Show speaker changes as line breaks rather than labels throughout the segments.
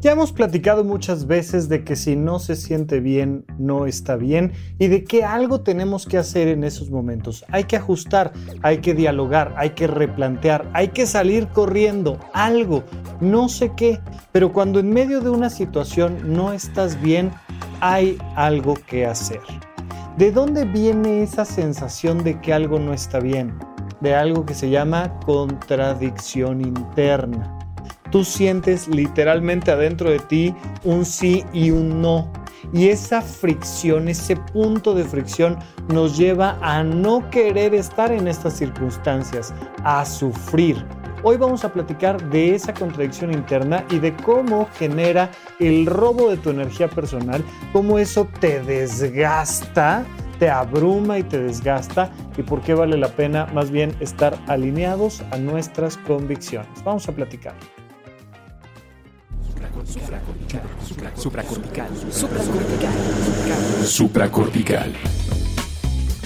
Ya hemos platicado muchas veces de que si no se siente bien, no está bien y de que algo tenemos que hacer en esos momentos. Hay que ajustar, hay que dialogar, hay que replantear, hay que salir corriendo, algo, no sé qué. Pero cuando en medio de una situación no estás bien, hay algo que hacer. ¿De dónde viene esa sensación de que algo no está bien? De algo que se llama contradicción interna tú sientes literalmente adentro de ti un sí y un no. Y esa fricción, ese punto de fricción nos lleva a no querer estar en estas circunstancias, a sufrir. Hoy vamos a platicar de esa contradicción interna y de cómo genera el robo de tu energía personal, cómo eso te desgasta, te abruma y te desgasta y por qué vale la pena más bien estar alineados a nuestras convicciones. Vamos a platicar.
Supracortical. Supracortical. Supracortical.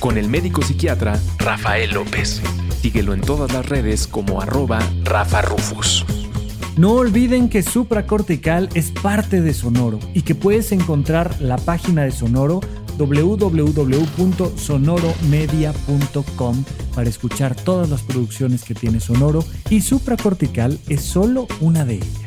Con el médico psiquiatra Rafael López. Síguelo en todas las redes como arroba Rafa Rufus.
No olviden que Supracortical es parte de Sonoro y que puedes encontrar la página de Sonoro www.sonoromedia.com para escuchar todas las producciones que tiene Sonoro y Supracortical es solo una de ellas.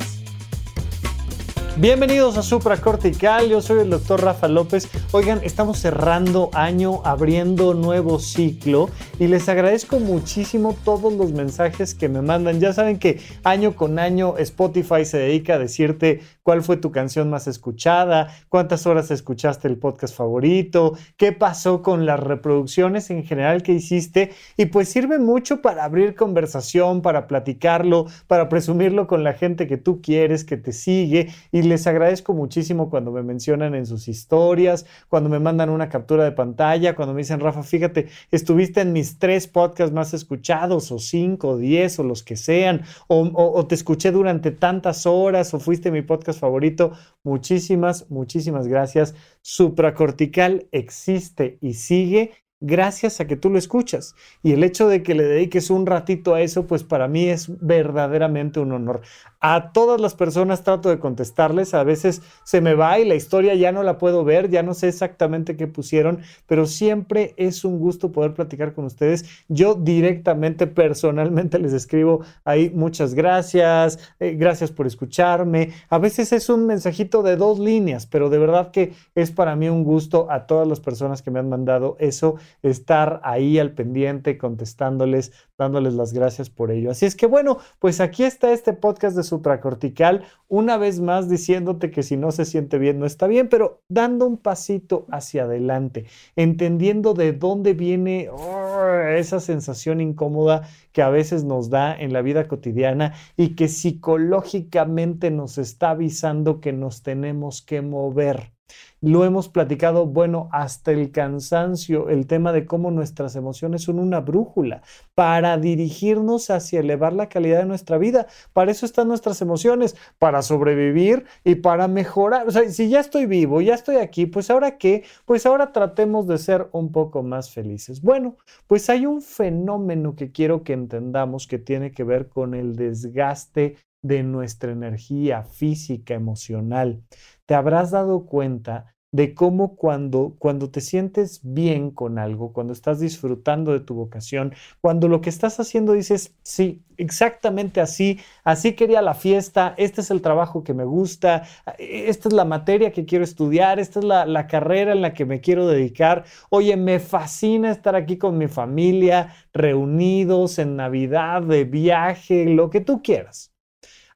Bienvenidos a Supra Cortical, yo soy el doctor Rafa López. Oigan, estamos cerrando año, abriendo nuevo ciclo y les agradezco muchísimo todos los mensajes que me mandan. Ya saben que año con año Spotify se dedica a decirte cuál fue tu canción más escuchada, cuántas horas escuchaste el podcast favorito, qué pasó con las reproducciones en general que hiciste y pues sirve mucho para abrir conversación, para platicarlo, para presumirlo con la gente que tú quieres, que te sigue y les agradezco muchísimo cuando me mencionan en sus historias, cuando me mandan una captura de pantalla, cuando me dicen, Rafa, fíjate, estuviste en mis tres podcasts más escuchados, o cinco, o diez, o los que sean, o, te escuché durante tantas horas, o fuiste mi podcast favorito. Muchísimas, muchísimas gracias. Supracortical existe y sigue gracias a que tú lo escuchas. Y el hecho de que le dediques un ratito a eso, pues para mí es verdaderamente un honor. A todas las personas trato de contestarles, a veces se me va y la historia ya no la puedo ver, ya no sé exactamente qué pusieron, pero siempre es un gusto poder platicar con ustedes. Yo directamente, personalmente les escribo ahí muchas gracias, eh, gracias por escucharme. A veces es un mensajito de dos líneas, pero de verdad que es para mí un gusto a todas las personas que me han mandado eso estar ahí al pendiente, contestándoles, dándoles las gracias por ello. Así es que bueno, pues aquí está este podcast de supracortical, una vez más diciéndote que si no se siente bien, no está bien, pero dando un pasito hacia adelante, entendiendo de dónde viene oh, esa sensación incómoda que a veces nos da en la vida cotidiana y que psicológicamente nos está avisando que nos tenemos que mover. Lo hemos platicado, bueno, hasta el cansancio, el tema de cómo nuestras emociones son una brújula para dirigirnos hacia elevar la calidad de nuestra vida. Para eso están nuestras emociones, para sobrevivir y para mejorar. O sea, si ya estoy vivo, ya estoy aquí, pues ahora qué? Pues ahora tratemos de ser un poco más felices. Bueno, pues hay un fenómeno que quiero que entendamos que tiene que ver con el desgaste de nuestra energía física, emocional. Te habrás dado cuenta de cómo cuando, cuando te sientes bien con algo, cuando estás disfrutando de tu vocación, cuando lo que estás haciendo dices, sí, exactamente así, así quería la fiesta, este es el trabajo que me gusta, esta es la materia que quiero estudiar, esta es la, la carrera en la que me quiero dedicar, oye, me fascina estar aquí con mi familia, reunidos en Navidad, de viaje, lo que tú quieras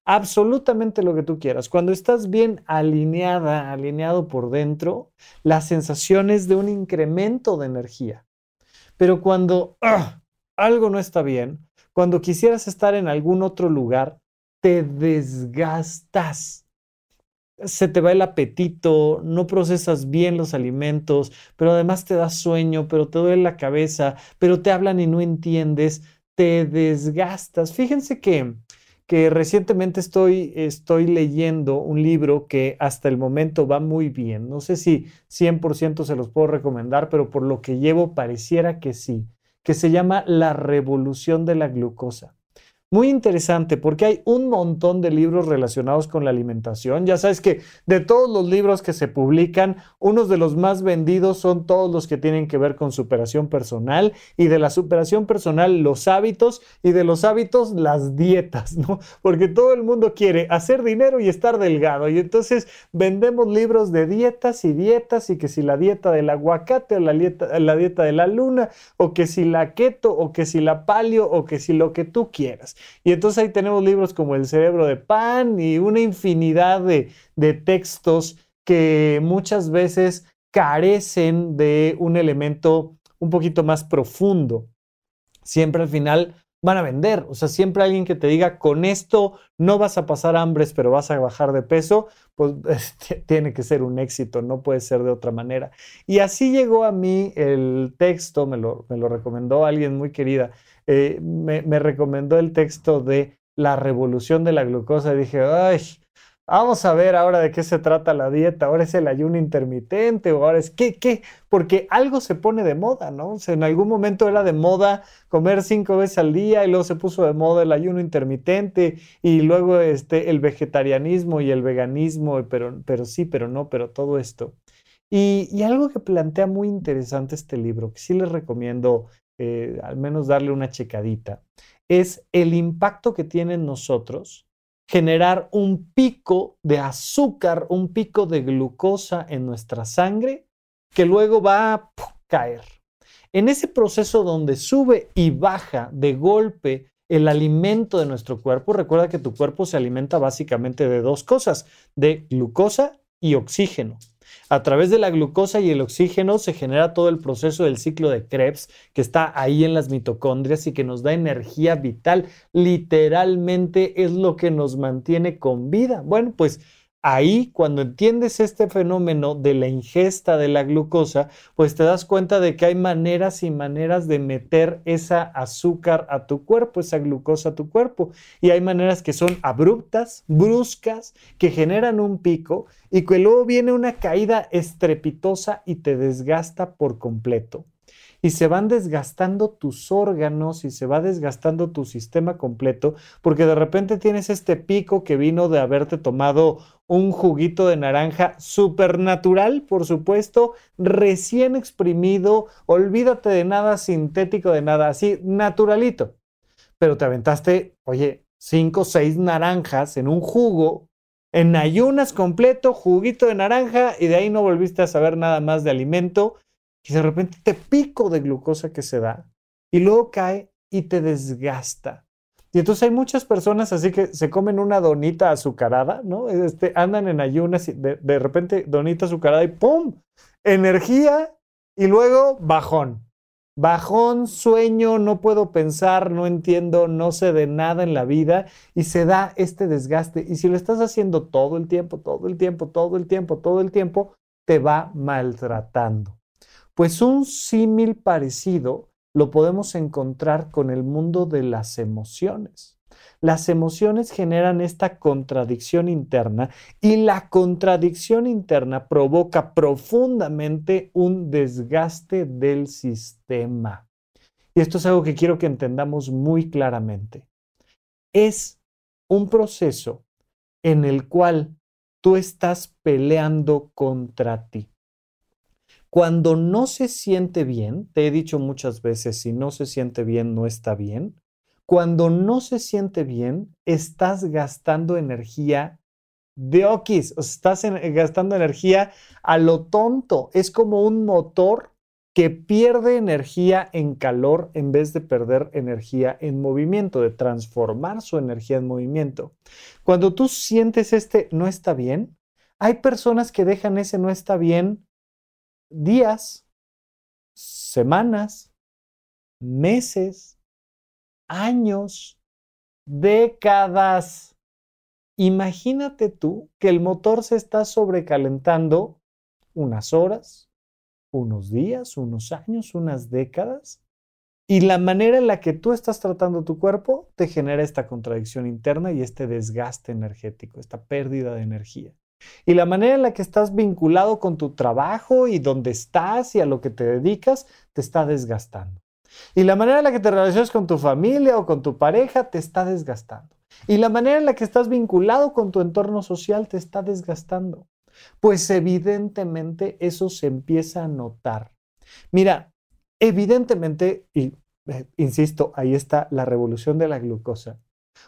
absolutamente lo que tú quieras. Cuando estás bien alineada, alineado por dentro, la sensación es de un incremento de energía. Pero cuando ¡ah! algo no está bien, cuando quisieras estar en algún otro lugar, te desgastas. Se te va el apetito, no procesas bien los alimentos, pero además te da sueño, pero te duele la cabeza, pero te hablan y no entiendes, te desgastas. Fíjense que que recientemente estoy, estoy leyendo un libro que hasta el momento va muy bien. No sé si 100% se los puedo recomendar, pero por lo que llevo pareciera que sí, que se llama La revolución de la glucosa. Muy interesante porque hay un montón de libros relacionados con la alimentación. Ya sabes que de todos los libros que se publican, unos de los más vendidos son todos los que tienen que ver con superación personal y de la superación personal los hábitos y de los hábitos las dietas, ¿no? Porque todo el mundo quiere hacer dinero y estar delgado y entonces vendemos libros de dietas y dietas y que si la dieta del aguacate o la dieta, la dieta de la luna o que si la keto o que si la palio o que si lo que tú quieras. Y entonces ahí tenemos libros como El cerebro de pan y una infinidad de, de textos que muchas veces carecen de un elemento un poquito más profundo. Siempre al final van a vender. O sea, siempre alguien que te diga, con esto no vas a pasar hambres, pero vas a bajar de peso, pues tiene que ser un éxito, no puede ser de otra manera. Y así llegó a mí el texto, me lo, me lo recomendó alguien muy querida, eh, me, me, recomendó el texto de La revolución de la glucosa y dije, ay, Vamos a ver ahora de qué se trata la dieta. Ahora es el ayuno intermitente o ahora es qué, qué, porque algo se pone de moda, ¿no? O en algún momento era de moda comer cinco veces al día y luego se puso de moda el ayuno intermitente y luego este, el vegetarianismo y el veganismo, pero, pero sí, pero no, pero todo esto. Y, y algo que plantea muy interesante este libro, que sí les recomiendo eh, al menos darle una checadita, es el impacto que tiene en nosotros generar un pico de azúcar, un pico de glucosa en nuestra sangre que luego va a caer. En ese proceso donde sube y baja de golpe el alimento de nuestro cuerpo, recuerda que tu cuerpo se alimenta básicamente de dos cosas, de glucosa y oxígeno. A través de la glucosa y el oxígeno se genera todo el proceso del ciclo de Krebs que está ahí en las mitocondrias y que nos da energía vital. Literalmente es lo que nos mantiene con vida. Bueno, pues Ahí, cuando entiendes este fenómeno de la ingesta de la glucosa, pues te das cuenta de que hay maneras y maneras de meter esa azúcar a tu cuerpo, esa glucosa a tu cuerpo. Y hay maneras que son abruptas, bruscas, que generan un pico y que luego viene una caída estrepitosa y te desgasta por completo y se van desgastando tus órganos y se va desgastando tu sistema completo, porque de repente tienes este pico que vino de haberte tomado un juguito de naranja supernatural, por supuesto, recién exprimido, olvídate de nada sintético, de nada así, naturalito. Pero te aventaste, oye, cinco o seis naranjas en un jugo, en ayunas completo, juguito de naranja, y de ahí no volviste a saber nada más de alimento y de repente te pico de glucosa que se da y luego cae y te desgasta. Y entonces hay muchas personas así que se comen una donita azucarada, ¿no? Este, andan en ayunas y de, de repente donita azucarada y ¡pum! Energía y luego bajón. Bajón, sueño, no puedo pensar, no entiendo, no sé de nada en la vida y se da este desgaste. Y si lo estás haciendo todo el tiempo, todo el tiempo, todo el tiempo, todo el tiempo, te va maltratando. Pues un símil parecido lo podemos encontrar con el mundo de las emociones. Las emociones generan esta contradicción interna y la contradicción interna provoca profundamente un desgaste del sistema. Y esto es algo que quiero que entendamos muy claramente. Es un proceso en el cual tú estás peleando contra ti. Cuando no se siente bien, te he dicho muchas veces, si no se siente bien, no está bien. Cuando no se siente bien, estás gastando energía de okis, estás gastando energía a lo tonto. Es como un motor que pierde energía en calor en vez de perder energía en movimiento, de transformar su energía en movimiento. Cuando tú sientes este no está bien, hay personas que dejan ese no está bien días, semanas, meses, años, décadas. Imagínate tú que el motor se está sobrecalentando unas horas, unos días, unos años, unas décadas, y la manera en la que tú estás tratando tu cuerpo te genera esta contradicción interna y este desgaste energético, esta pérdida de energía. Y la manera en la que estás vinculado con tu trabajo y donde estás y a lo que te dedicas te está desgastando. Y la manera en la que te relacionas con tu familia o con tu pareja te está desgastando. Y la manera en la que estás vinculado con tu entorno social te está desgastando. Pues evidentemente eso se empieza a notar. Mira, evidentemente, y eh, insisto, ahí está la revolución de la glucosa.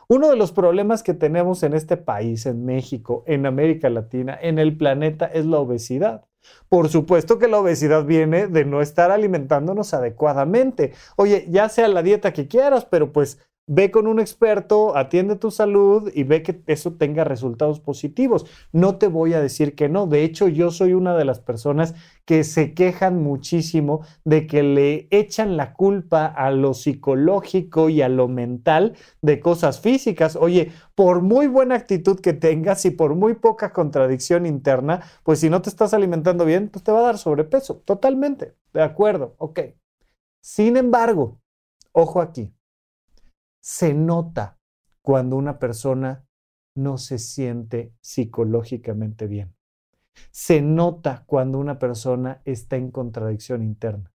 Uno de los problemas que tenemos en este país, en México, en América Latina, en el planeta, es la obesidad. Por supuesto que la obesidad viene de no estar alimentándonos adecuadamente. Oye, ya sea la dieta que quieras, pero pues Ve con un experto, atiende tu salud y ve que eso tenga resultados positivos. No te voy a decir que no. De hecho, yo soy una de las personas que se quejan muchísimo de que le echan la culpa a lo psicológico y a lo mental de cosas físicas. Oye, por muy buena actitud que tengas y por muy poca contradicción interna, pues si no te estás alimentando bien, pues te va a dar sobrepeso. Totalmente. De acuerdo. Ok. Sin embargo, ojo aquí se nota cuando una persona no se siente psicológicamente bien. Se nota cuando una persona está en contradicción interna.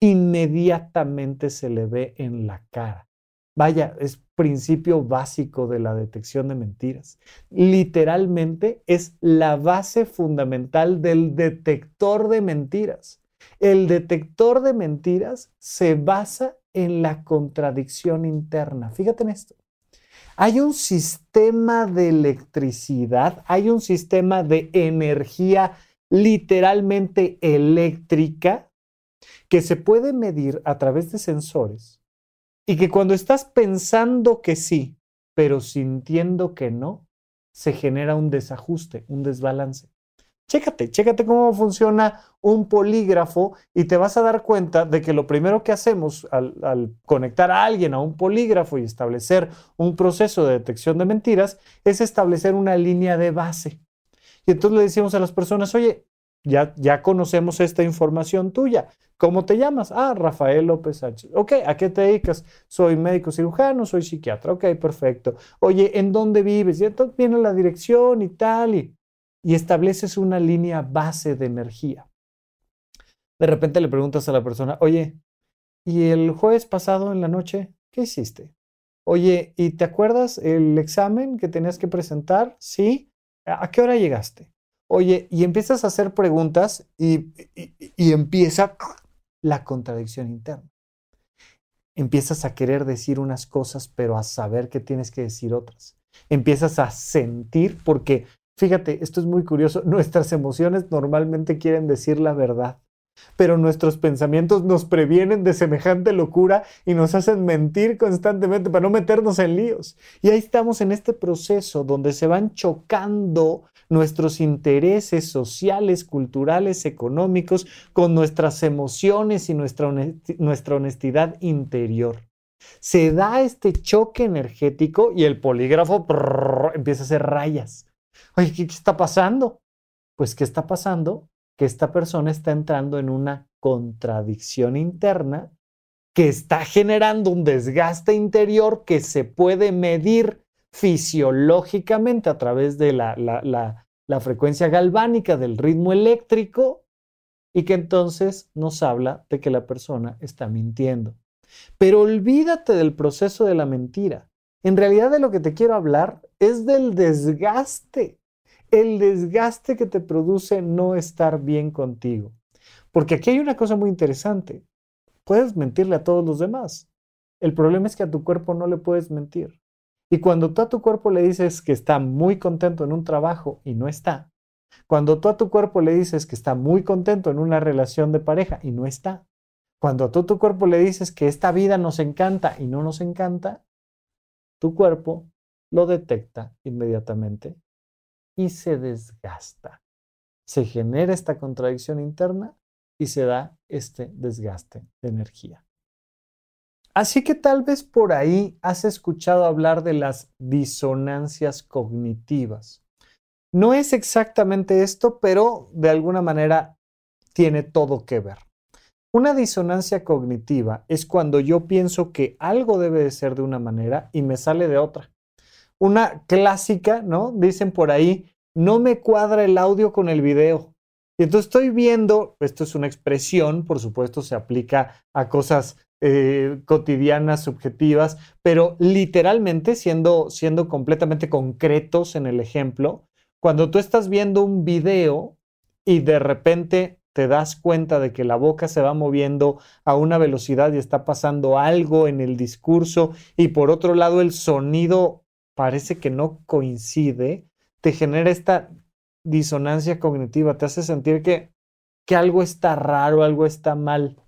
Inmediatamente se le ve en la cara. Vaya, es principio básico de la detección de mentiras. Literalmente es la base fundamental del detector de mentiras. El detector de mentiras se basa en la contradicción interna. Fíjate en esto. Hay un sistema de electricidad, hay un sistema de energía literalmente eléctrica que se puede medir a través de sensores y que cuando estás pensando que sí, pero sintiendo que no, se genera un desajuste, un desbalance. Chécate, chécate cómo funciona un polígrafo y te vas a dar cuenta de que lo primero que hacemos al, conectar a alguien a un polígrafo y establecer un proceso de detección de mentiras es establecer una línea de base. Y entonces le decimos a las personas, oye, ya, ya conocemos esta información tuya. ¿Cómo te llamas? Ah, Rafael López Sánchez. Ok, ¿a qué te dedicas? Soy médico cirujano, soy psiquiatra. Ok, perfecto. Oye, ¿en dónde vives? Y entonces viene la dirección y tal. Y y estableces una línea base de energía. De repente le preguntas a la persona, oye, ¿y el jueves pasado en la noche qué hiciste? Oye, ¿y te acuerdas el examen que tenías que presentar? Sí. ¿A qué hora llegaste? Oye, y empiezas a hacer preguntas y, y empieza la contradicción interna. Empiezas a querer decir unas cosas, pero a saber que tienes que decir otras. Empiezas a sentir, porque Fíjate, esto es muy curioso. Nuestras emociones normalmente quieren decir la verdad, pero nuestros pensamientos nos previenen de semejante locura y nos hacen mentir constantemente para no meternos en líos. Y ahí estamos en este proceso donde se van chocando nuestros intereses sociales, culturales, económicos, con nuestras emociones y nuestra, honestidad interior. Se da este choque energético y el polígrafo empieza a hacer rayas Oye, ¿qué, está pasando? Pues, ¿qué está pasando? Que esta persona está entrando en una contradicción interna que está generando un desgaste interior que se puede medir fisiológicamente a través de la, la, frecuencia galvánica del ritmo eléctrico y que entonces nos habla de que la persona está mintiendo. Pero olvídate del proceso de la mentira. En realidad de lo que te quiero hablar es del desgaste el desgaste que te produce no estar bien contigo. Porque aquí hay una cosa muy interesante. Puedes mentirle a todos los demás. El problema es que a tu cuerpo no le puedes mentir. Y cuando tú a tu cuerpo le dices que está muy contento en un trabajo y no está, cuando tú a tu cuerpo le dices que está muy contento en una relación de pareja y no está, cuando tú a tu cuerpo le dices que esta vida nos encanta y no nos encanta, tu cuerpo lo detecta inmediatamente y se desgasta. Se genera esta contradicción interna y se da este desgaste de energía. Así que tal vez por ahí has escuchado hablar de las disonancias cognitivas. No es exactamente esto, pero de alguna manera tiene todo que ver. Una disonancia cognitiva es cuando yo pienso que algo debe de ser de una manera y me sale de otra una clásica, ¿no? Dicen por ahí, no me cuadra el audio con el video. Y entonces estoy viendo, esto es una expresión, por supuesto, se aplica a cosas eh, cotidianas, subjetivas, pero literalmente siendo, siendo completamente concretos en el ejemplo, cuando tú estás viendo un video y de repente te das cuenta de que la boca se va moviendo a una velocidad y está pasando algo en el discurso y por otro lado el sonido parece que no coincide, te genera esta disonancia cognitiva, te hace sentir que, que algo está raro, algo está mal.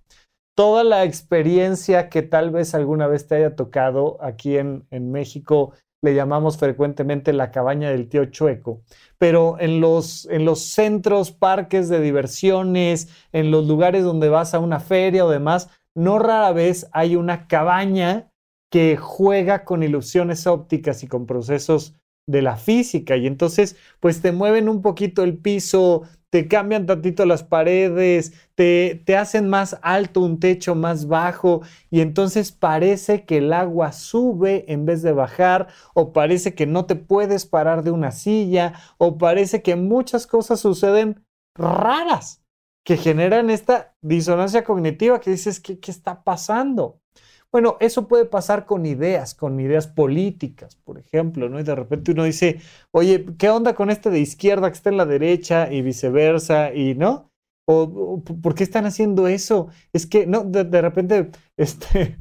Toda la experiencia que tal vez alguna vez te haya tocado aquí en, en México le llamamos frecuentemente la cabaña del tío Chueco, pero en los, en los centros, parques de diversiones, en los lugares donde vas a una feria o demás, no rara vez hay una cabaña que juega con ilusiones ópticas y con procesos de la física. Y entonces pues te mueven un poquito el piso, te cambian tantito las paredes, te, te, hacen más alto un techo más bajo y entonces parece que el agua sube en vez de bajar o parece que no te puedes parar de una silla o parece que muchas cosas suceden raras que generan esta disonancia cognitiva que dices, ¿qué, qué está pasando? Bueno, eso puede pasar con ideas, con ideas políticas, por ejemplo, ¿no? Y de repente uno dice, oye, ¿qué onda con este de izquierda que está en la derecha y viceversa? Y no, o, ¿por qué están haciendo eso? Es que, no, de, repente, este,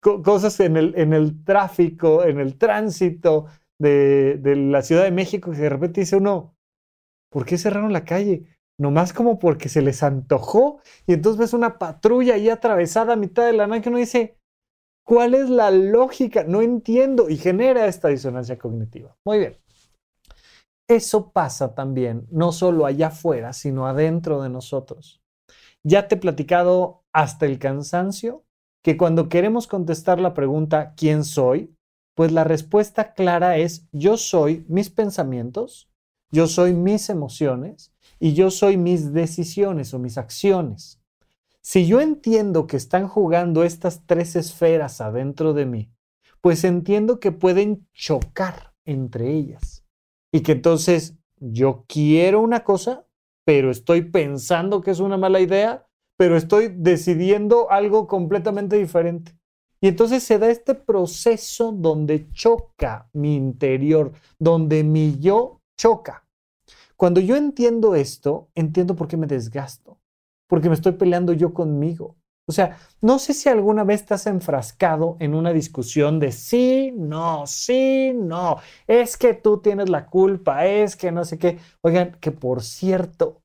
cosas en el, en el tráfico, en el tránsito de, de la Ciudad de México, que de repente dice uno, ¿por qué cerraron la calle? nomás como porque se les antojó, y entonces ves una patrulla ahí atravesada a mitad de la noche que uno dice, ¿Cuál es la lógica? No entiendo y genera esta disonancia cognitiva. Muy bien. Eso pasa también, no solo allá afuera, sino adentro de nosotros. Ya te he platicado hasta el cansancio que cuando queremos contestar la pregunta ¿quién soy? Pues la respuesta clara es yo soy mis pensamientos, yo soy mis emociones y yo soy mis decisiones o mis acciones. Si yo entiendo que están jugando estas tres esferas adentro de mí, pues entiendo que pueden chocar entre ellas. Y que entonces yo quiero una cosa, pero estoy pensando que es una mala idea, pero estoy decidiendo algo completamente diferente. Y entonces se da este proceso donde choca mi interior, donde mi yo choca. Cuando yo entiendo esto, entiendo por qué me desgasto porque me estoy peleando yo conmigo. O sea, no sé si alguna vez estás enfrascado en una discusión de sí, no, sí, no, es que tú tienes la culpa, es que no sé qué. Oigan, que por cierto,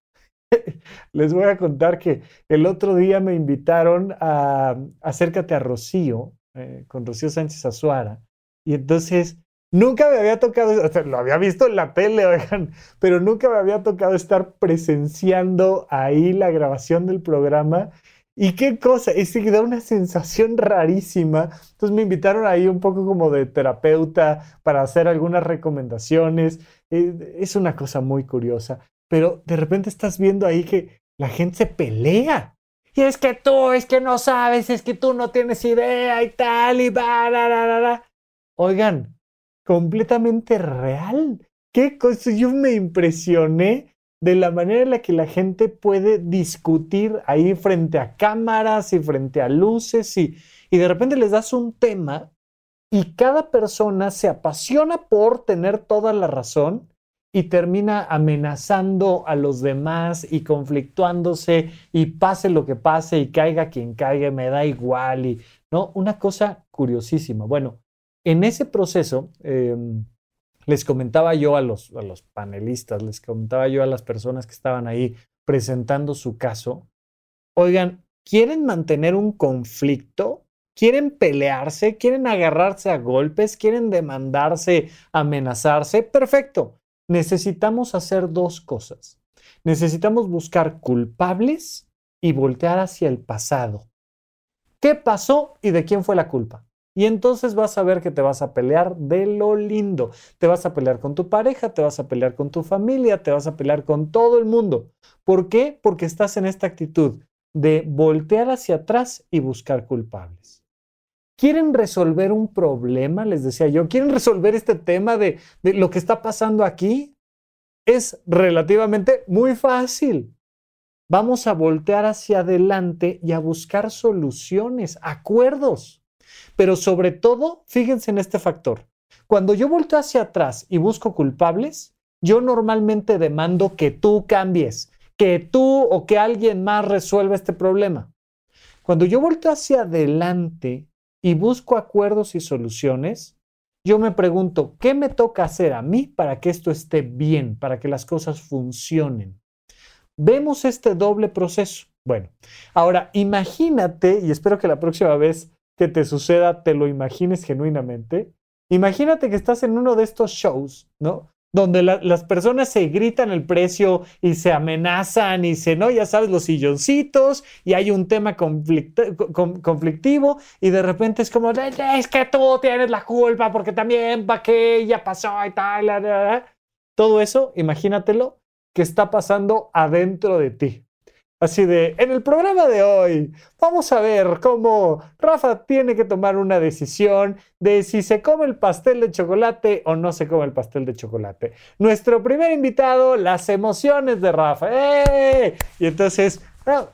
les voy a contar que el otro día me invitaron a Acércate a Rocío, eh, con Rocío Sánchez Azuara, y entonces Nunca me había tocado, lo había visto en la tele, oigan, pero nunca me había tocado estar presenciando ahí la grabación del programa. Y qué cosa, es que da una sensación rarísima. Entonces me invitaron ahí un poco como de terapeuta para hacer algunas recomendaciones. Eh, es una cosa muy curiosa, pero de repente estás viendo ahí que la gente se pelea. Y es que tú, es que no sabes, es que tú no tienes idea y tal, y va, la, la, la. Oigan, completamente real. ¿Qué cosa? Yo me impresioné de la manera en la que la gente puede discutir ahí frente a cámaras y frente a luces y, y de repente les das un tema y cada persona se apasiona por tener toda la razón y termina amenazando a los demás y conflictuándose y pase lo que pase y caiga quien caiga, me da igual y no, una cosa curiosísima. Bueno, en ese proceso, em, les comentaba yo a los, a los panelistas, les comentaba yo a las personas que estaban ahí presentando su caso, oigan, ¿quieren mantener un conflicto? ¿Quieren pelearse? ¿Quieren agarrarse a golpes? ¿Quieren demandarse, amenazarse? Perfecto. Necesitamos hacer dos cosas. Necesitamos buscar culpables y voltear hacia el pasado. ¿Qué pasó y de quién fue la culpa? Y entonces vas a ver que te vas a pelear de lo lindo. Te vas a pelear con tu pareja, te vas a pelear con tu familia, te vas a pelear con todo el mundo. ¿Por qué? Porque estás en esta actitud de voltear hacia atrás y buscar culpables. ¿Quieren resolver un problema? Les decía yo, ¿quieren resolver este tema de, de lo que está pasando aquí? Es relativamente muy fácil. Vamos a voltear hacia adelante y a buscar soluciones, acuerdos. Pero sobre todo, fíjense en este factor. Cuando yo volteo hacia atrás y busco culpables, yo normalmente demando que tú cambies, que tú o que alguien más resuelva este problema. Cuando yo volteo hacia adelante y busco acuerdos y soluciones, yo me pregunto, ¿qué me toca hacer a mí para que esto esté bien, para que las cosas funcionen? Vemos este doble proceso. Bueno, ahora imagínate, y espero que la próxima vez que te suceda te lo imagines genuinamente, imagínate que estás en uno de estos shows, ¿no? Donde las personas se gritan el precio y se amenazan y se, ¿no? Ya sabes, los silloncitos y hay un tema conflictivo y de repente es como, es que tú tienes la culpa porque también va que ya pasó y tal. Todo eso, imagínatelo que está pasando adentro de ti. Así de, en el programa de hoy vamos a ver cómo Rafa tiene que tomar una decisión de si se come el pastel de chocolate o no se come el pastel de chocolate. Nuestro primer invitado, las emociones de Rafa. ¡Eh! Y entonces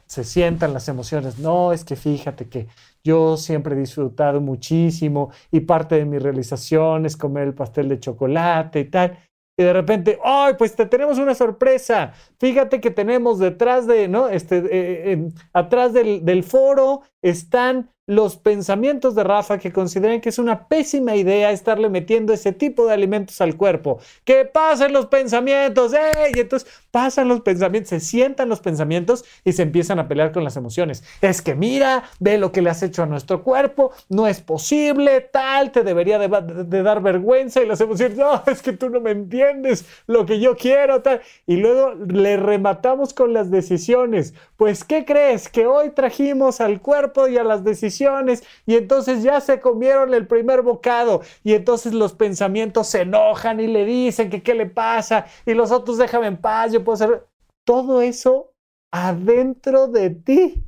se sientan las emociones. No, es que fíjate que yo siempre he disfrutado muchísimo y parte de mi realización es comer el pastel de chocolate y tal y de repente, ¡ay, pues te tenemos una sorpresa! Fíjate que tenemos detrás de, ¿no? Este, eh, eh, atrás del, del, foro están los pensamientos de Rafa que consideran que es una pésima idea estarle metiendo ese tipo de alimentos al cuerpo. Que pasen los pensamientos, ¡eh! Entonces pasan los pensamientos, se sientan los pensamientos y se empiezan a pelear con las emociones. Es que mira, ve lo que le has hecho a nuestro cuerpo, no es posible, tal, te debería de, de dar vergüenza y las emociones, no, es que tú no me entiendes lo que yo quiero, tal. Y luego le rematamos con las decisiones. Pues, ¿qué crees? Que hoy trajimos al cuerpo y a las y entonces ya se comieron el primer bocado y entonces los pensamientos se enojan y le dicen que qué le pasa y los otros déjame en paz, yo puedo hacer todo eso adentro de ti.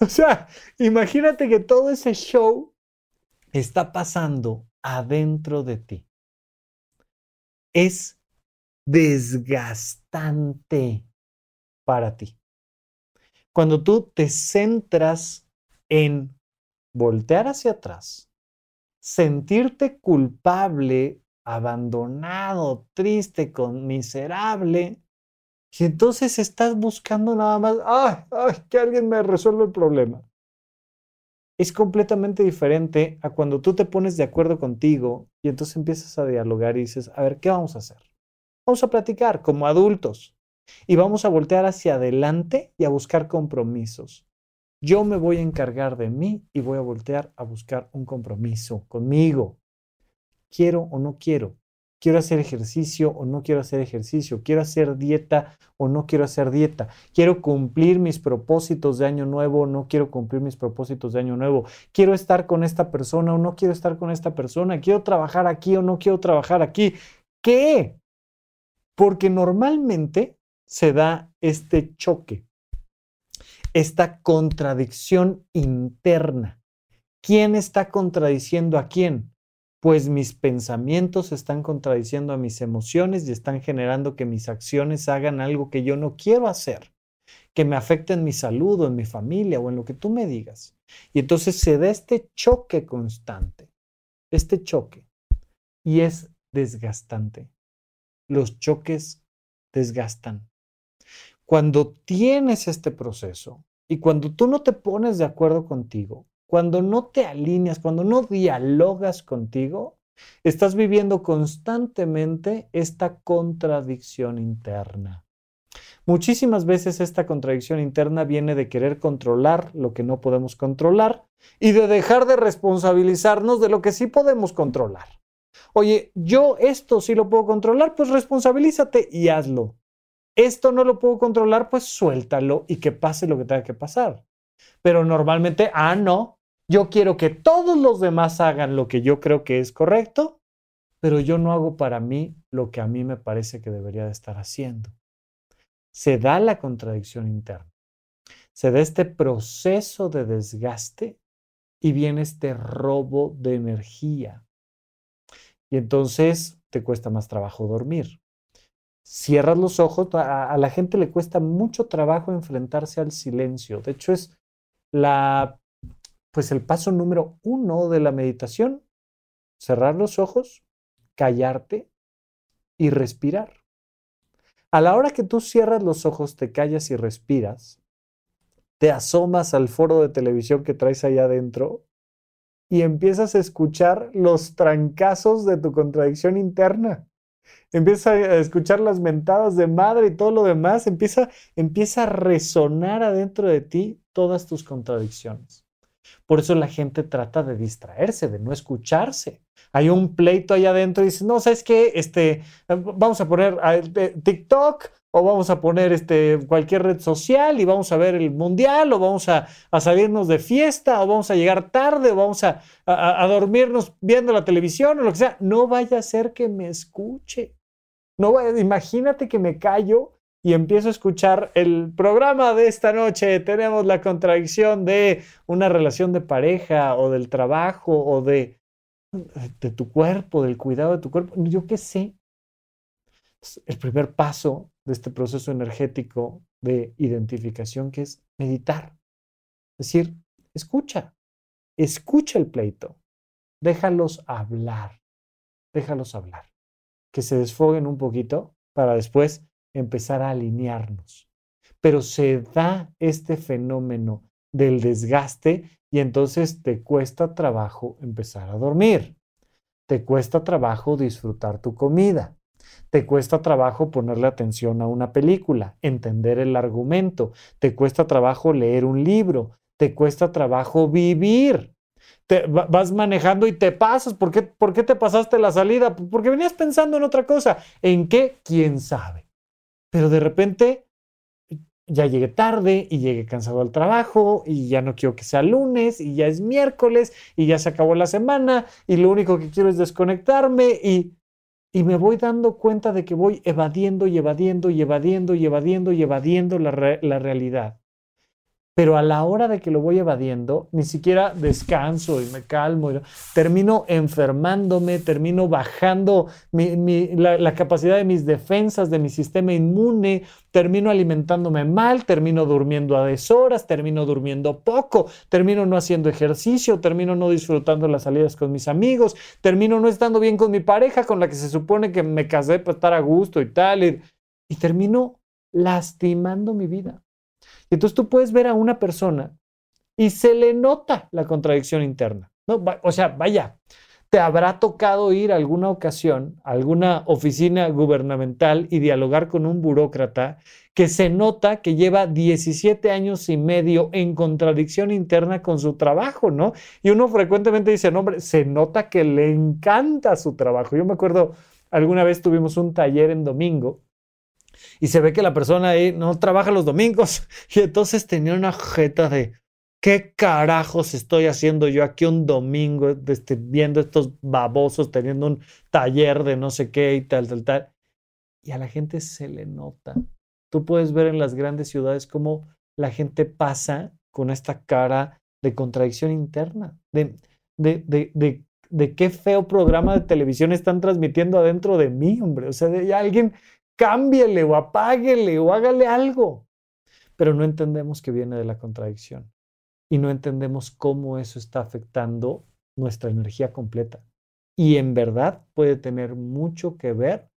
O sea, imagínate que todo ese show está pasando adentro de ti. Es desgastante para ti. Cuando tú te centras en voltear hacia atrás, sentirte culpable, abandonado, triste, con miserable, y entonces estás buscando nada más, ay, ay, que alguien me resuelva el problema. Es completamente diferente a cuando tú te pones de acuerdo contigo y entonces empiezas a dialogar y dices, a ver, ¿qué vamos a hacer? Vamos a platicar como adultos y vamos a voltear hacia adelante y a buscar compromisos. Yo me voy a encargar de mí y voy a voltear a buscar un compromiso conmigo. Quiero o no quiero. Quiero hacer ejercicio o no quiero hacer ejercicio. Quiero hacer dieta o no quiero hacer dieta. Quiero cumplir mis propósitos de año nuevo o no quiero cumplir mis propósitos de año nuevo. Quiero estar con esta persona o no quiero estar con esta persona. Quiero trabajar aquí o no quiero trabajar aquí. ¿Qué? Porque normalmente se da este choque esta contradicción interna. ¿Quién está contradiciendo a quién? Pues mis pensamientos están contradiciendo a mis emociones y están generando que mis acciones hagan algo que yo no quiero hacer, que me afecte en mi salud o en mi familia o en lo que tú me digas. Y entonces se da este choque constante, este choque, y es desgastante. Los choques desgastan. Cuando tienes este proceso y cuando tú no te pones de acuerdo contigo, cuando no te alineas, cuando no dialogas contigo, estás viviendo constantemente esta contradicción interna. Muchísimas veces esta contradicción interna viene de querer controlar lo que no podemos controlar y de dejar de responsabilizarnos de lo que sí podemos controlar. Oye, yo esto sí lo puedo controlar, pues responsabilízate y hazlo esto no lo puedo controlar, pues suéltalo y que pase lo que tenga que pasar. Pero normalmente, ah, no, yo quiero que todos los demás hagan lo que yo creo que es correcto, pero yo no hago para mí lo que a mí me parece que debería de estar haciendo. Se da la contradicción interna. Se da este proceso de desgaste y viene este robo de energía. Y entonces te cuesta más trabajo dormir cierras los ojos, a, la gente le cuesta mucho trabajo enfrentarse al silencio. De hecho, es la, pues el paso número uno de la meditación. Cerrar los ojos, callarte y respirar. A la hora que tú cierras los ojos, te callas y respiras, te asomas al foro de televisión que traes ahí adentro y empiezas a escuchar los trancazos de tu contradicción interna. Empieza a escuchar las mentadas de madre y todo lo demás. Empieza, empieza a resonar adentro de ti todas tus contradicciones. Por eso la gente trata de distraerse, de no escucharse. Hay un pleito ahí adentro y dice, no, ¿sabes qué? Este, vamos a poner eh, TikTok o vamos a poner este, cualquier red social y vamos a ver el mundial, o vamos a, salirnos de fiesta, o vamos a llegar tarde, o vamos a, a, dormirnos viendo la televisión, o lo que sea. No vaya a ser que me escuche. No vaya, imagínate que me callo y empiezo a escuchar el programa de esta noche. Tenemos la contradicción de una relación de pareja, o del trabajo, o de, de tu cuerpo, del cuidado de tu cuerpo. Yo qué sé. El primer paso de este proceso energético de identificación que es meditar. Es decir, escucha, escucha el pleito, déjalos hablar, déjalos hablar, que se desfoguen un poquito para después empezar a alinearnos. Pero se da este fenómeno del desgaste y entonces te cuesta trabajo empezar a dormir, te cuesta trabajo disfrutar tu comida, te cuesta trabajo ponerle atención a una película, entender el argumento, te cuesta trabajo leer un libro, te cuesta trabajo vivir. Te, vas manejando y te pasas. ¿Por qué, ¿Por qué te pasaste la salida? Porque venías pensando en otra cosa. ¿En qué? ¿Quién sabe? Pero de repente ya llegué tarde y llegué cansado al trabajo y ya no quiero que sea lunes y ya es miércoles y ya se acabó la semana y lo único que quiero es desconectarme y y me voy dando cuenta de que voy evadiendo y evadiendo y evadiendo y evadiendo y evadiendo la, la realidad pero a la hora de que lo voy evadiendo, ni siquiera descanso y me calmo. Termino enfermándome, termino bajando la, capacidad de mis defensas, de mi sistema inmune, termino alimentándome mal, termino durmiendo a deshoras, termino durmiendo poco, termino no haciendo ejercicio, termino no disfrutando las salidas con mis amigos, termino no estando bien con mi pareja, con la que se supone que me casé para estar a gusto y tal, y termino lastimando mi vida. Entonces tú puedes ver a una persona y se le nota la contradicción interna. ¿no? O sea, vaya, te habrá tocado ir alguna ocasión a alguna oficina gubernamental y dialogar con un burócrata que se nota que lleva 17 años y medio en contradicción interna con su trabajo, ¿no? Y uno frecuentemente dice, no, hombre, se nota que le encanta su trabajo. Yo me acuerdo, alguna vez tuvimos un taller en domingo y se ve que la persona ahí no trabaja los domingos y entonces tenía una jeta de ¿qué carajos estoy haciendo yo aquí un domingo este, viendo estos babosos teniendo un taller de no sé qué y tal, tal, tal? Y a la gente se le nota. Tú puedes ver en las grandes ciudades cómo la gente pasa con esta cara de contradicción interna, de, de, de, de, de qué feo programa de televisión están transmitiendo adentro de mí, hombre. O sea, de alguien cámbiele o apáguele o hágale algo. Pero no entendemos que viene de la contradicción y no entendemos cómo eso está afectando nuestra energía completa. Y en verdad puede tener mucho que ver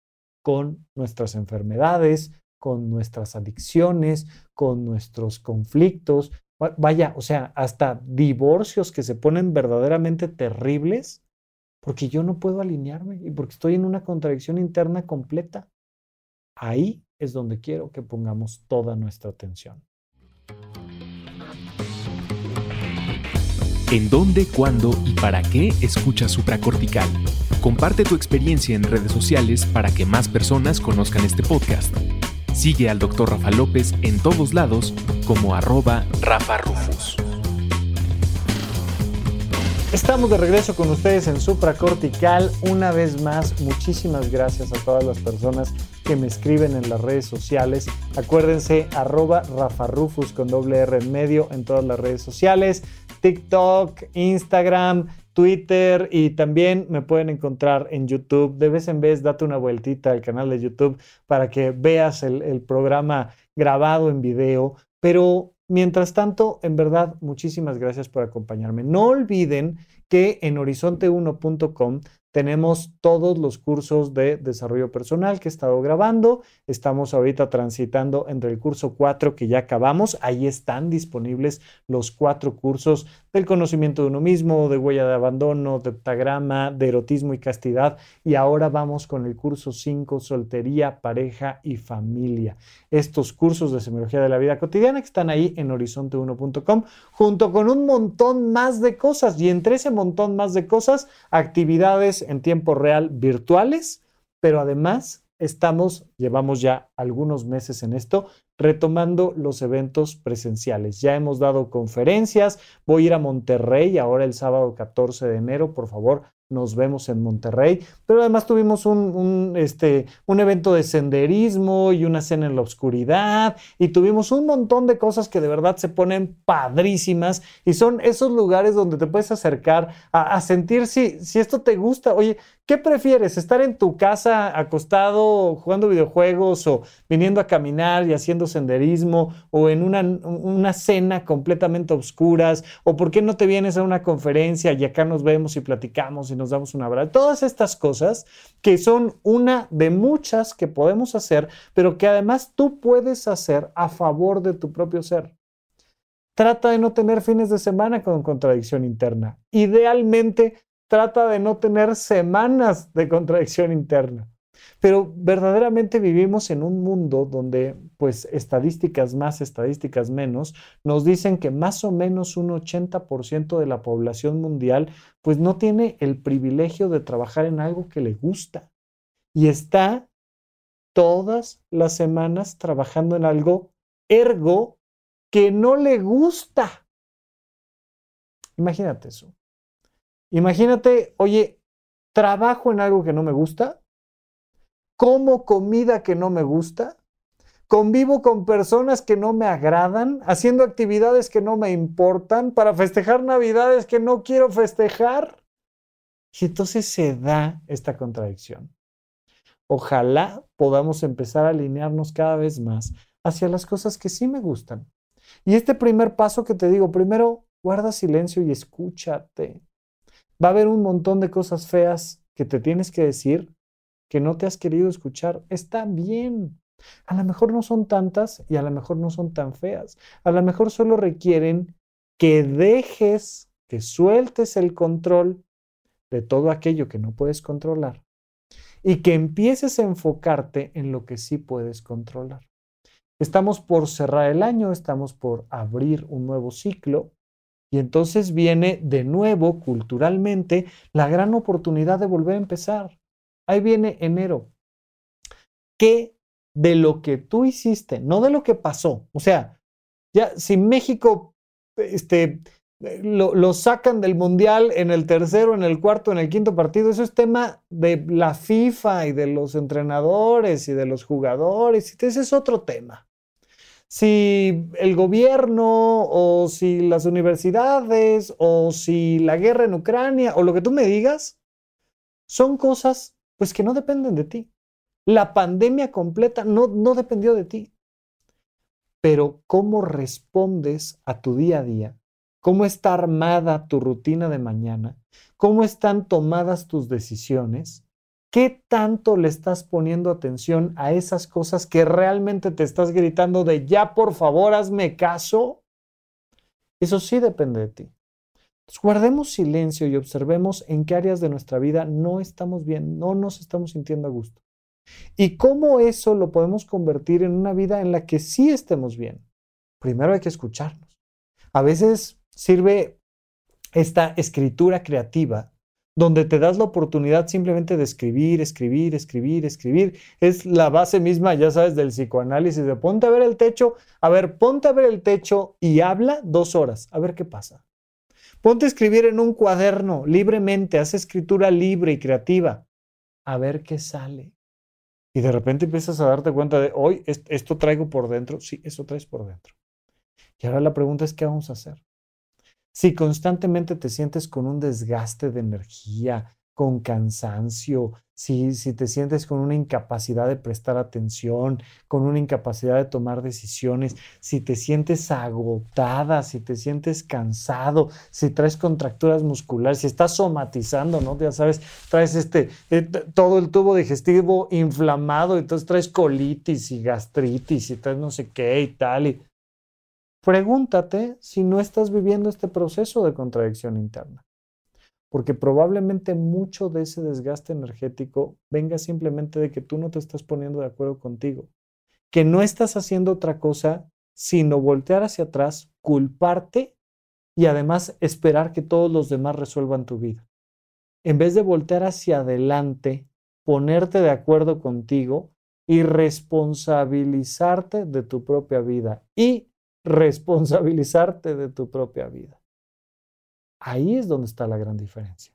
con nuestras enfermedades, con nuestras adicciones, con nuestros conflictos. Vaya, o sea, hasta divorcios que se ponen verdaderamente terribles porque yo no puedo alinearme y porque estoy en una contradicción interna completa. Ahí es donde quiero que pongamos toda nuestra atención.
¿En dónde, cuándo y para qué escuchas supracortical? Comparte tu experiencia en redes sociales para que más personas conozcan este podcast. Sigue al Dr. Rafa López en todos lados como arroba Rafa Rufus.
Estamos de regreso con ustedes en Supracortical. Una vez más, muchísimas gracias a todas las personas que me escriben en las redes sociales. Acuérdense, arroba Rafa Rufus con doble R en medio en todas las redes sociales. TikTok, Instagram, Twitter y también me pueden encontrar en YouTube. De vez en vez, date una vueltita al canal de YouTube para que veas el, el programa grabado en video. Pero mientras tanto, en verdad, muchísimas gracias por acompañarme. No olviden que en horizonte1.com tenemos todos los cursos de desarrollo personal que he estado grabando. Estamos ahorita transitando entre el curso 4 que ya acabamos. Ahí están disponibles los cuatro cursos del conocimiento de uno mismo, de huella de abandono, de heptagrama, de erotismo y castidad. Y ahora vamos con el curso 5, soltería, pareja y familia. Estos cursos de semiología de la vida cotidiana que están ahí en horizonte1.com junto con un montón más de cosas. Y entre ese montón más de cosas, actividades en tiempo real virtuales, pero además estamos, llevamos ya algunos meses en esto, retomando los eventos presenciales. Ya hemos dado conferencias, voy a ir a Monterrey ahora el sábado 14 de enero, por favor, nos vemos en Monterrey, pero además tuvimos un, este, un evento de senderismo y una cena en la oscuridad y tuvimos un montón de cosas que de verdad se ponen padrísimas y son esos lugares donde te puedes acercar a, sentir si, si esto te gusta. Oye, ¿qué prefieres? ¿Estar en tu casa acostado jugando videojuegos o viniendo a caminar y haciendo senderismo o en una, una cena completamente oscuras o por qué no te vienes a una conferencia y acá nos vemos y platicamos? nos damos un abrazo. Todas estas cosas que son una de muchas que podemos hacer, pero que además tú puedes hacer a favor de tu propio ser. Trata de no tener fines de semana con contradicción interna. Idealmente, trata de no tener semanas de contradicción interna. Pero verdaderamente vivimos en un mundo donde, pues, estadísticas más, estadísticas menos, nos dicen que más o menos un 80% de la población mundial, pues, no tiene el privilegio de trabajar en algo que le gusta. Y está todas las semanas trabajando en algo ergo que no le gusta. Imagínate eso. Imagínate, oye, trabajo en algo que no me gusta como comida que no me gusta, convivo con personas que no me agradan, haciendo actividades que no me importan, para festejar navidades que no quiero festejar. Y entonces se da esta contradicción. Ojalá podamos empezar a alinearnos cada vez más hacia las cosas que sí me gustan. Y este primer paso que te digo, primero, guarda silencio y escúchate. Va a haber un montón de cosas feas que te tienes que decir que no te has querido escuchar, está bien. A lo mejor no son tantas y a lo mejor no son tan feas. A lo mejor solo requieren que dejes, que sueltes el control de todo aquello que no puedes controlar y que empieces a enfocarte en lo que sí puedes controlar. Estamos por cerrar el año, estamos por abrir un nuevo ciclo y entonces viene de nuevo culturalmente la gran oportunidad de volver a empezar. Ahí viene enero. ¿Qué de lo que tú hiciste, no de lo que pasó? O sea, ya si México este, lo, lo, sacan del Mundial en el tercero, en el cuarto, en el quinto partido, eso es tema de la FIFA y de los entrenadores y de los jugadores, ese es otro tema. Si el gobierno o si las universidades o si la guerra en Ucrania o lo que tú me digas, son cosas pues que no dependen de ti. La pandemia completa no, no dependió de ti. Pero cómo respondes a tu día a día, cómo está armada tu rutina de mañana, cómo están tomadas tus decisiones, qué tanto le estás poniendo atención a esas cosas que realmente te estás gritando de ya por favor hazme caso. Eso sí depende de ti guardemos silencio y observemos en qué áreas de nuestra vida no estamos bien, no nos estamos sintiendo a gusto. Y cómo eso lo podemos convertir en una vida en la que sí estemos bien. Primero hay que escucharnos. A veces sirve esta escritura creativa donde te das la oportunidad simplemente de escribir, escribir, escribir, escribir. Es la base misma, ya sabes, del psicoanálisis, de ponte a ver el techo, a ver, ponte a ver el techo y habla dos horas, a ver qué pasa. Ponte a escribir en un cuaderno libremente, haz escritura libre y creativa, a ver qué sale. Y de repente empiezas a darte cuenta de, hoy esto traigo por dentro, sí, eso traes por dentro. Y ahora la pregunta es, ¿qué vamos a hacer? Si constantemente te sientes con un desgaste de energía, con cansancio, si, si te sientes con una incapacidad de prestar atención, con una incapacidad de tomar decisiones, si te sientes agotada, si te sientes cansado, si traes contracturas musculares, si estás somatizando, ¿no? Ya sabes, traes este, eh, todo el tubo digestivo inflamado, entonces traes colitis y gastritis y traes no sé qué y tal. Y... Pregúntate si no estás viviendo este proceso de contradicción interna porque probablemente mucho de ese desgaste energético venga simplemente de que tú no te estás poniendo de acuerdo contigo, que no estás haciendo otra cosa sino voltear hacia atrás, culparte y además esperar que todos los demás resuelvan tu vida. En vez de voltear hacia adelante, ponerte de acuerdo contigo y responsabilizarte de tu propia vida y responsabilizarte de tu propia vida. Ahí es donde está la gran diferencia.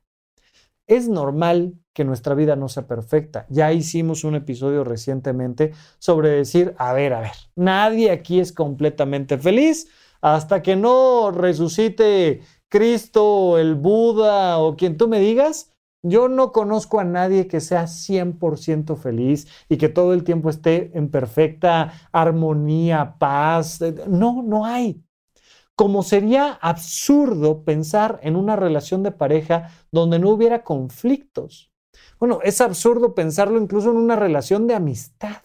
Es normal que nuestra vida no sea perfecta. Ya hicimos un episodio recientemente sobre decir, a ver, a ver, nadie aquí es completamente feliz hasta que no resucite Cristo, el Buda o quien tú me digas. Yo no conozco a nadie que sea 100% feliz y que todo el tiempo esté en perfecta armonía, paz. No, no hay como sería absurdo pensar en una relación de pareja donde no hubiera conflictos. Bueno, es absurdo pensarlo incluso en una relación de amistad,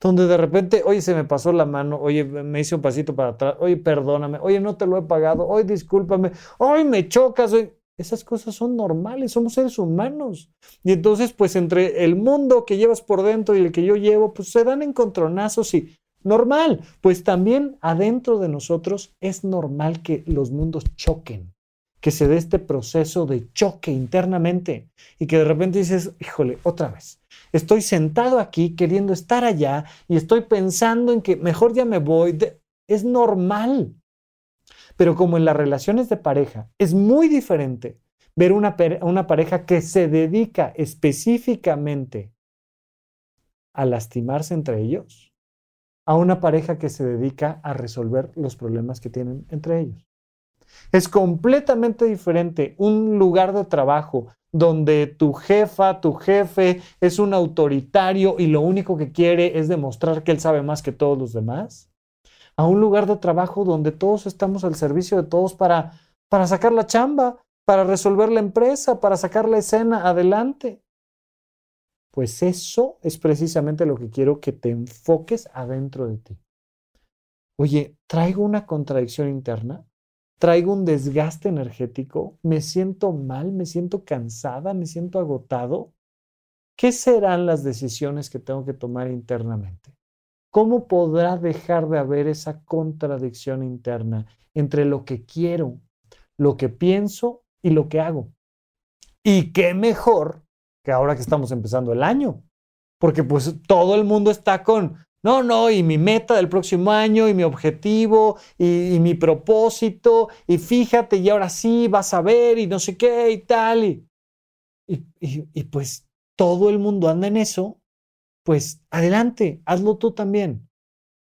donde de repente, oye, se me pasó la mano, oye, me hice un pasito para atrás, oye, perdóname, oye, no te lo he pagado, oye, discúlpame, oye, me chocas, oye. Esas cosas son normales, somos seres humanos. Y entonces, pues entre el mundo que llevas por dentro y el que yo llevo, pues se dan encontronazos y normal, pues también adentro de nosotros es normal que los mundos choquen, que se dé este proceso de choque internamente y que de repente dices, híjole, otra vez, estoy sentado aquí queriendo estar allá y estoy pensando en que mejor ya me voy. Es normal. Pero como en las relaciones de pareja, es muy diferente ver una, una pareja que se dedica específicamente a lastimarse entre ellos a una pareja que se dedica a resolver los problemas que tienen entre ellos. Es completamente diferente un lugar de trabajo donde tu jefa, tu jefe es un autoritario y lo único que quiere es demostrar que él sabe más que todos los demás, a un lugar de trabajo donde todos estamos al servicio de todos para, para sacar la chamba, para resolver la empresa, para sacar la escena adelante. Pues eso es precisamente lo que quiero que te enfoques adentro de ti. Oye, traigo una contradicción interna, traigo un desgaste energético, me siento mal, me siento cansada, me siento agotado. ¿Qué serán las decisiones que tengo que tomar internamente? ¿Cómo podrá dejar de haber esa contradicción interna entre lo que quiero, lo que pienso y lo que hago? Y qué mejor que ahora que estamos empezando el año. Porque pues todo el mundo está con, no, no, y mi meta del próximo año, y mi objetivo, y, mi propósito, y fíjate, y ahora sí vas a ver, y no sé qué, y tal. Y, y, y pues todo el mundo anda en eso, pues adelante, hazlo tú también.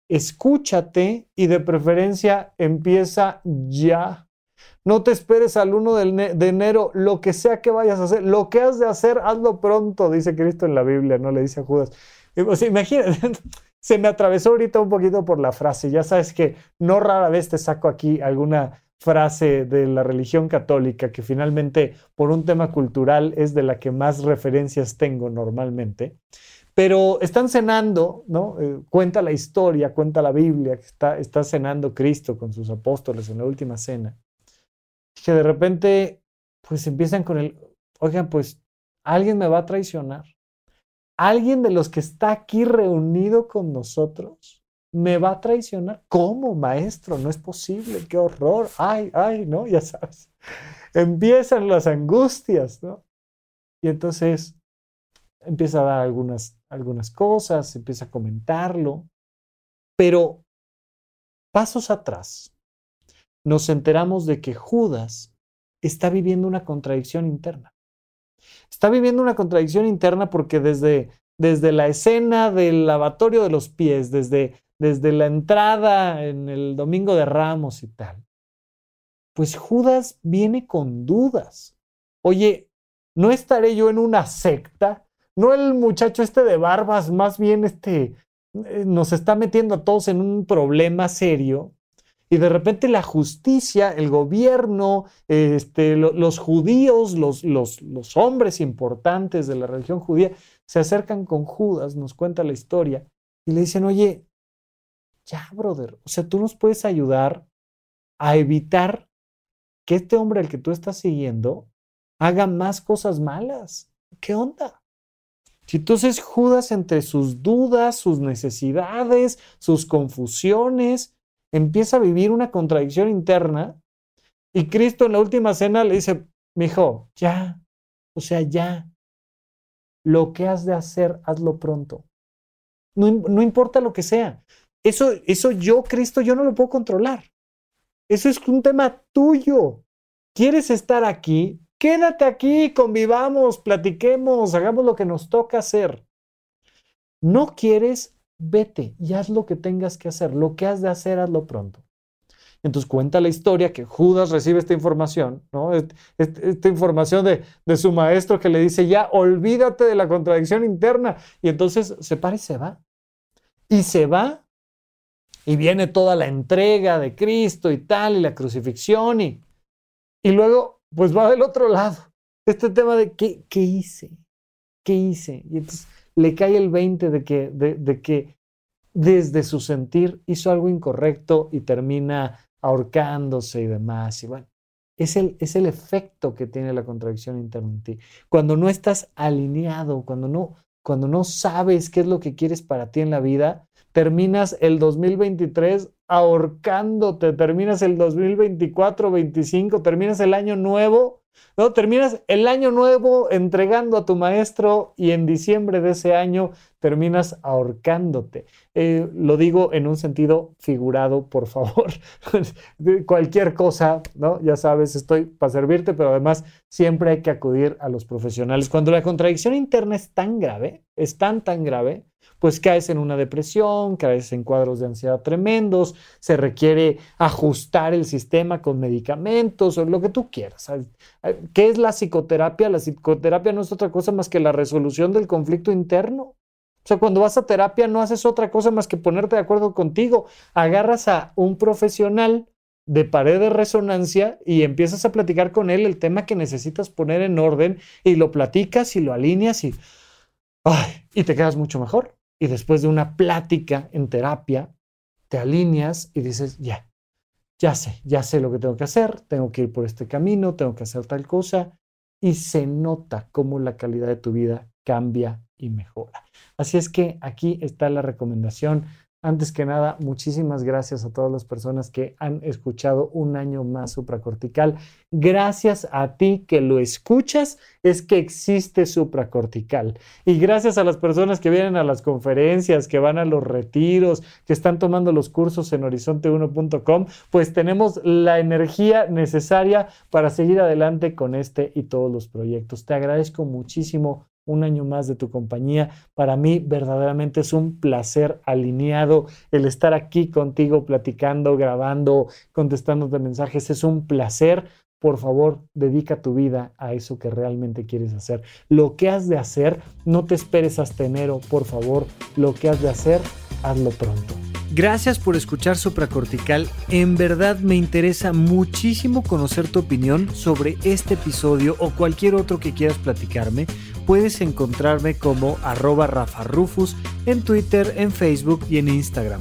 Escúchate y de preferencia empieza ya no te esperes al 1 de enero, lo que sea que vayas a hacer, lo que has de hacer, hazlo pronto, dice Cristo en la Biblia, no le dice a Judas. O sea, imagínate, se me atravesó ahorita un poquito por la frase. Ya sabes que no rara vez te saco aquí alguna frase de la religión católica que finalmente por un tema cultural es de la que más referencias tengo normalmente. Pero están cenando, ¿no? Eh, cuenta la historia, cuenta la Biblia, que está, cenando Cristo con sus apóstoles en la última cena que de repente pues empiezan con el, oigan, pues alguien me va a traicionar. Alguien de los que está aquí reunido con nosotros me va a traicionar. ¿Cómo, maestro? No es posible, qué horror. Ay, ay, ¿no? Ya sabes. Empiezan las angustias, ¿no? Y entonces empieza a dar algunas, algunas cosas, empieza a comentarlo, pero pasos atrás, nos enteramos de que Judas está viviendo una contradicción interna. Está viviendo una contradicción interna porque desde, desde la escena del lavatorio de los pies, desde, desde la entrada en el domingo de Ramos y tal, pues Judas viene con dudas. Oye, ¿no estaré yo en una secta? ¿No el muchacho este de barbas más bien este eh, nos está metiendo a todos en un problema serio? Y de repente la justicia, el gobierno, este, los judíos, los, los, los hombres importantes de la religión judía, se acercan con Judas, nos cuenta la historia, y le dicen, oye, ya, brother, o sea, tú nos puedes ayudar a evitar que este hombre al que tú estás siguiendo haga más cosas malas. ¿Qué onda? Entonces Judas entre sus dudas, sus necesidades, sus confusiones, empieza a vivir una contradicción interna y Cristo en la última cena le dice, mijo, ya, o sea, ya, lo que has de hacer, hazlo pronto. No, no importa lo que sea. Eso, eso yo, Cristo, yo no lo puedo controlar. Eso es un tema tuyo. ¿Quieres estar aquí? Quédate aquí, convivamos, platiquemos, hagamos lo que nos toca hacer. No quieres, vete y haz lo que tengas que hacer. Lo que has de hacer, hazlo pronto. Entonces cuenta la historia que Judas recibe esta información, ¿no? Esta información de, de, su maestro que le dice, ya, olvídate de la contradicción interna. Y entonces se para y se va. Y se va y viene toda la entrega de Cristo y tal, y la crucifixión, y, y luego pues va del otro lado. Este tema de qué, qué hice, qué hice. Y entonces le cae el 20 de que, de, de que desde su sentir hizo algo incorrecto y termina ahorcándose y demás. Y bueno, es el, es el efecto que tiene la contradicción interna en ti. Cuando no estás alineado, cuando no, cuando no sabes qué es lo que quieres para ti en la vida, terminas el 2023 ahorcándote, terminas el 2024, 25, terminas el año nuevo, ¿no? Terminas el año nuevo entregando a tu maestro y en diciembre de ese año terminas ahorcándote. Eh, lo digo en un sentido figurado, por favor. Cualquier cosa, ¿no? Ya sabes, estoy para servirte, pero además siempre hay que acudir a los profesionales. Cuando la contradicción interna es tan grave, es tan, tan grave, pues caes en una depresión, caes en cuadros de ansiedad tremendos, se requiere ajustar el sistema con medicamentos o lo que tú quieras. ¿Qué es la psicoterapia? La psicoterapia no es otra cosa más que la resolución del conflicto interno. O sea, cuando vas a terapia no haces otra cosa más que ponerte de acuerdo contigo. Agarras a un profesional de pared de resonancia y empiezas a platicar con él el tema que necesitas poner en orden y lo platicas y lo alineas y, y te quedas mucho mejor. Y después de una plática en terapia, te alineas y dices, ya, ya sé, ya sé lo que tengo que hacer, tengo que ir por este camino, tengo que hacer tal cosa. Y se nota cómo la calidad de tu vida cambia y mejora. Así es que aquí está la recomendación antes que nada, muchísimas gracias a todas las personas que han escuchado un año más supracortical. Gracias a ti que lo escuchas, es que existe supracortical. Y gracias a las personas que vienen a las conferencias, que van a los retiros, que están tomando los cursos en horizonte1.com, pues tenemos la energía necesaria para seguir adelante con este y todos los proyectos. Te agradezco muchísimo un año más de tu compañía. Para mí verdaderamente es un placer alineado el estar aquí contigo platicando, grabando, contestándote mensajes. Es un placer. Por favor, dedica tu vida a eso que realmente quieres hacer. Lo que has de hacer, no te esperes hasta enero, por favor. Lo que has de hacer, hazlo pronto.
Gracias por escuchar Supracortical. En verdad me interesa muchísimo conocer tu opinión sobre este episodio o cualquier otro que quieras platicarme puedes encontrarme como arroba en Twitter, en Facebook y en Instagram.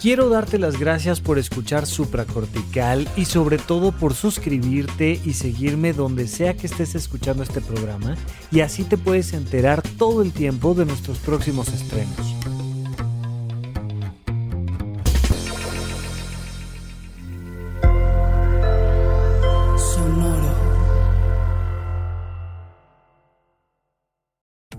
Quiero darte las gracias por escuchar Supracortical y sobre todo por suscribirte y seguirme donde sea que estés escuchando este programa y así te puedes enterar todo el tiempo de nuestros próximos estrenos.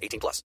18 plus.